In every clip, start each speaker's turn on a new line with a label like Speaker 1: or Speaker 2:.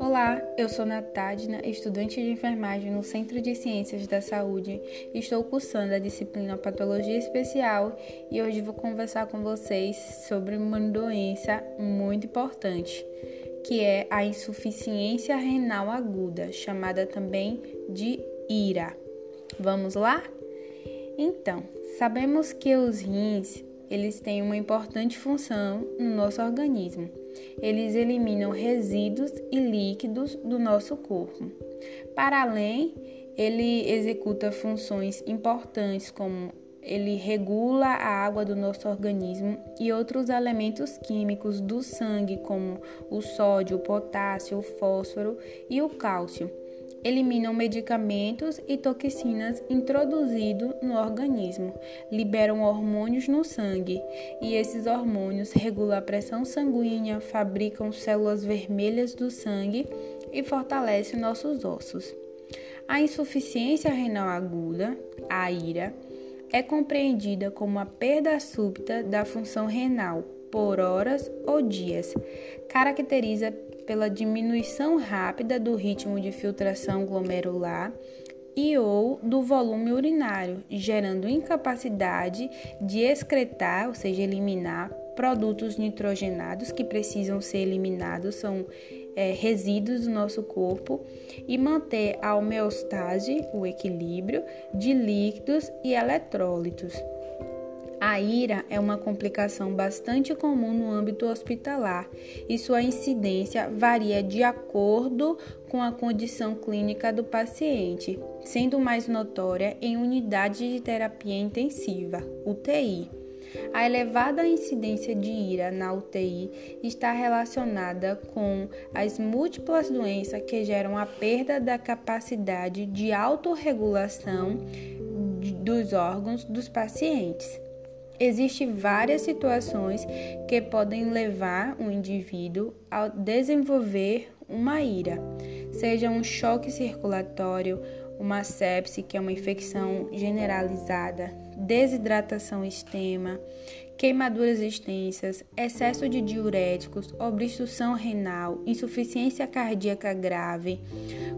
Speaker 1: Olá, eu sou Natadna, estudante de enfermagem no Centro de Ciências da Saúde. Estou cursando a disciplina Patologia Especial e hoje vou conversar com vocês sobre uma doença muito importante, que é a insuficiência renal aguda, chamada também de IRA. Vamos lá? Então, sabemos que os rins, eles têm uma importante função no nosso organismo eles eliminam resíduos e líquidos do nosso corpo. Para além, ele executa funções importantes como ele regula a água do nosso organismo e outros elementos químicos do sangue, como o sódio, o potássio, o fósforo e o cálcio eliminam medicamentos e toxinas introduzidos no organismo, liberam hormônios no sangue e esses hormônios regulam a pressão sanguínea, fabricam células vermelhas do sangue e fortalecem nossos ossos. A insuficiência renal aguda, a IRA, é compreendida como a perda súbita da função renal por horas ou dias. Caracteriza pela diminuição rápida do ritmo de filtração glomerular e ou do volume urinário, gerando incapacidade de excretar, ou seja, eliminar produtos nitrogenados que precisam ser eliminados, são é, resíduos do nosso corpo, e manter a homeostase, o equilíbrio de líquidos e eletrólitos. A ira é uma complicação bastante comum no âmbito hospitalar e sua incidência varia de acordo com a condição clínica do paciente, sendo mais notória em unidade de terapia intensiva, UTI. A elevada incidência de ira na UTI está relacionada com as múltiplas doenças que geram a perda da capacidade de autorregulação dos órgãos dos pacientes. Existem várias situações que podem levar um indivíduo a desenvolver uma ira, seja um choque circulatório, uma sepse, que é uma infecção generalizada, desidratação extrema, queimaduras extensas, excesso de diuréticos, obstrução renal, insuficiência cardíaca grave,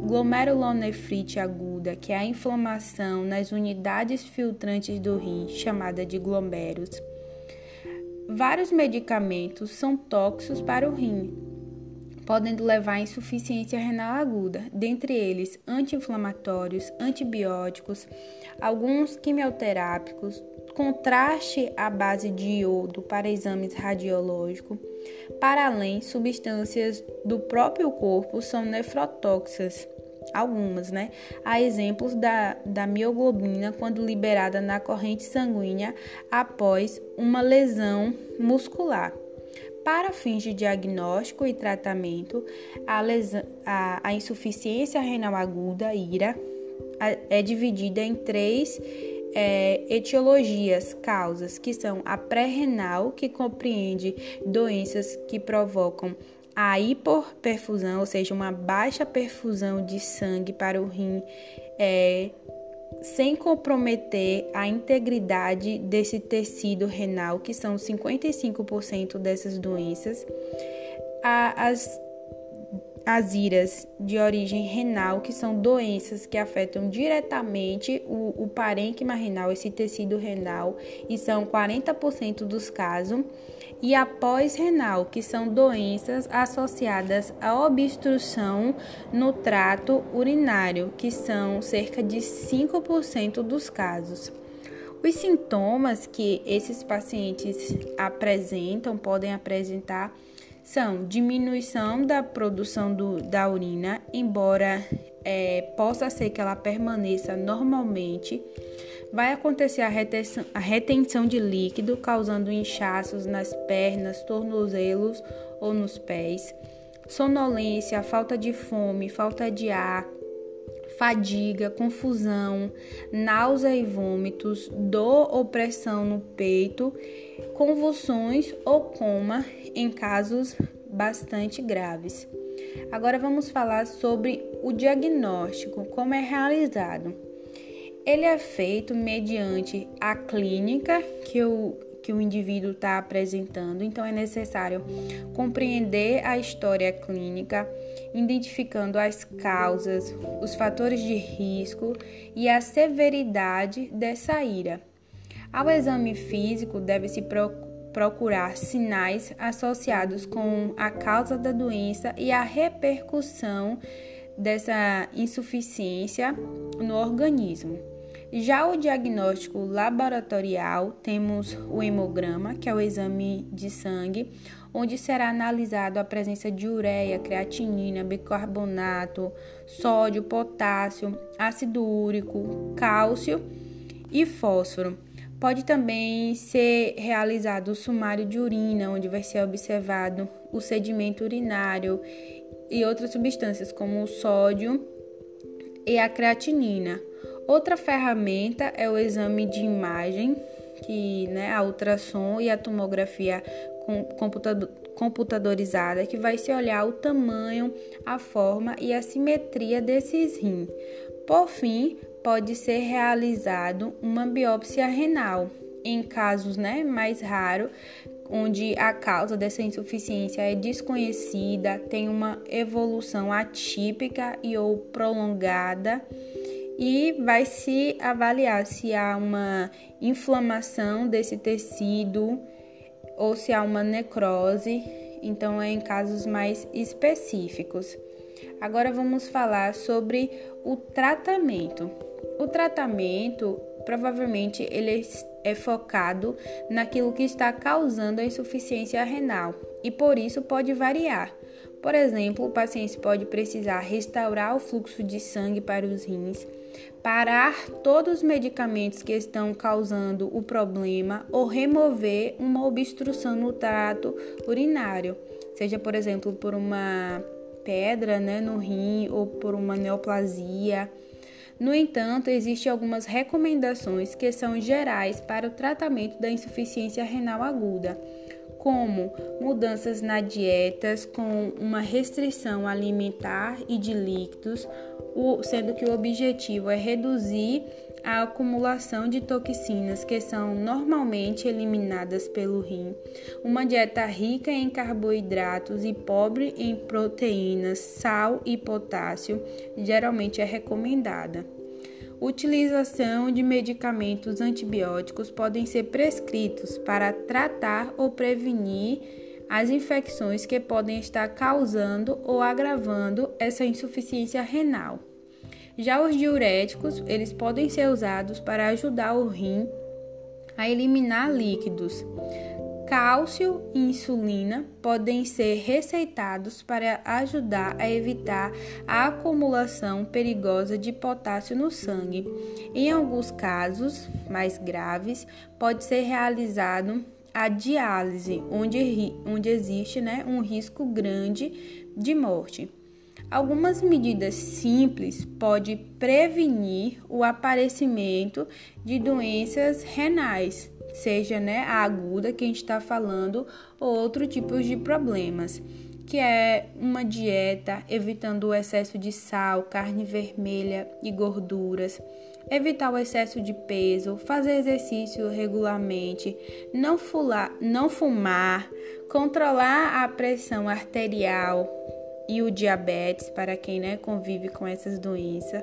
Speaker 1: glomerulonefrite aguda, que é a inflamação nas unidades filtrantes do rim, chamada de glomérulos. Vários medicamentos são tóxicos para o rim, podendo levar à insuficiência renal aguda, dentre eles anti-inflamatórios, antibióticos, alguns quimioterápicos, contraste à base de iodo para exames radiológicos. Para além, substâncias do próprio corpo são nefrotóxicas, algumas, né? Há exemplos da, da mioglobina quando liberada na corrente sanguínea após uma lesão muscular. Para fins de diagnóstico e tratamento, a, lesão, a, a insuficiência renal aguda, IRA, é dividida em três é, etiologias, causas, que são a pré-renal, que compreende doenças que provocam a hiperperfusão, ou seja, uma baixa perfusão de sangue para o rim, é, sem comprometer a integridade desse tecido renal, que são 55% dessas doenças. as as iras de origem renal, que são doenças que afetam diretamente o, o parênquima renal, esse tecido renal, e são 40% dos casos, e a pós-renal, que são doenças associadas à obstrução no trato urinário, que são cerca de 5% dos casos. Os sintomas que esses pacientes apresentam, podem apresentar, são diminuição da produção do, da urina, embora é, possa ser que ela permaneça normalmente, vai acontecer a retenção, a retenção de líquido, causando inchaços nas pernas, tornozelos ou nos pés, sonolência, falta de fome, falta de ar, fadiga, confusão, náusea e vômitos, dor ou pressão no peito, convulsões ou coma em casos bastante graves. Agora vamos falar sobre o diagnóstico, como é realizado. Ele é feito mediante a clínica que o que o indivíduo está apresentando. Então, é necessário compreender a história clínica, identificando as causas, os fatores de risco e a severidade dessa ira. Ao exame físico, deve-se procurar sinais associados com a causa da doença e a repercussão dessa insuficiência no organismo. Já o diagnóstico laboratorial, temos o hemograma, que é o exame de sangue, onde será analisado a presença de ureia, creatinina, bicarbonato, sódio, potássio, ácido úrico, cálcio e fósforo. Pode também ser realizado o sumário de urina, onde vai ser observado o sedimento urinário e outras substâncias como o sódio e a creatinina. Outra ferramenta é o exame de imagem, que né, a ultrassom e a tomografia computadorizada, que vai se olhar o tamanho, a forma e a simetria desses rins. Por fim, pode ser realizado uma biópsia renal, em casos né, mais raros, onde a causa dessa insuficiência é desconhecida, tem uma evolução atípica e ou prolongada e vai se avaliar se há uma inflamação desse tecido ou se há uma necrose, então é em casos mais específicos. Agora vamos falar sobre o tratamento. O tratamento provavelmente ele é focado naquilo que está causando a insuficiência renal e por isso pode variar. Por exemplo, o paciente pode precisar restaurar o fluxo de sangue para os rins, parar todos os medicamentos que estão causando o problema ou remover uma obstrução no trato urinário, seja por exemplo por uma pedra né, no rim ou por uma neoplasia. No entanto, existem algumas recomendações que são gerais para o tratamento da insuficiência renal aguda, como mudanças na dietas com uma restrição alimentar e de líquidos, sendo que o objetivo é reduzir a acumulação de toxinas que são normalmente eliminadas pelo rim, uma dieta rica em carboidratos e pobre em proteínas, sal e potássio geralmente é recomendada. Utilização de medicamentos antibióticos podem ser prescritos para tratar ou prevenir as infecções que podem estar causando ou agravando essa insuficiência renal. Já os diuréticos, eles podem ser usados para ajudar o rim a eliminar líquidos. Cálcio e insulina podem ser receitados para ajudar a evitar a acumulação perigosa de potássio no sangue. Em alguns casos mais graves, pode ser realizado a diálise, onde, onde existe né, um risco grande de morte. Algumas medidas simples podem prevenir o aparecimento de doenças renais, seja né, a aguda que a gente está falando ou outro tipo de problemas, que é uma dieta evitando o excesso de sal, carne vermelha e gorduras, evitar o excesso de peso, fazer exercício regularmente, não, fular, não fumar, controlar a pressão arterial, e o diabetes para quem né, convive com essas doenças.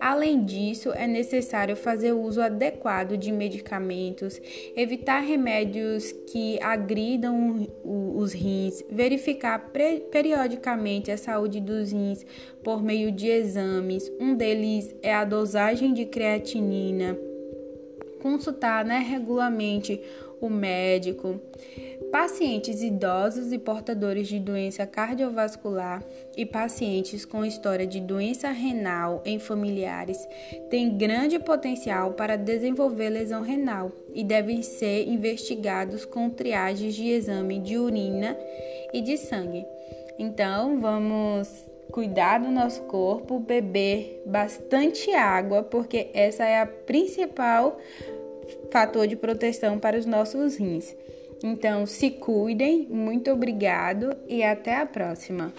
Speaker 1: Além disso, é necessário fazer uso adequado de medicamentos, evitar remédios que agridam os rins, verificar periodicamente a saúde dos rins por meio de exames. Um deles é a dosagem de creatinina. Consultar né, regularmente o médico. Pacientes idosos e portadores de doença cardiovascular e pacientes com história de doença renal em familiares têm grande potencial para desenvolver lesão renal e devem ser investigados com triagens de exame de urina e de sangue. Então, vamos cuidar do nosso corpo, beber bastante água, porque essa é a principal fator de proteção para os nossos rins. Então, se cuidem, muito obrigado e até a próxima.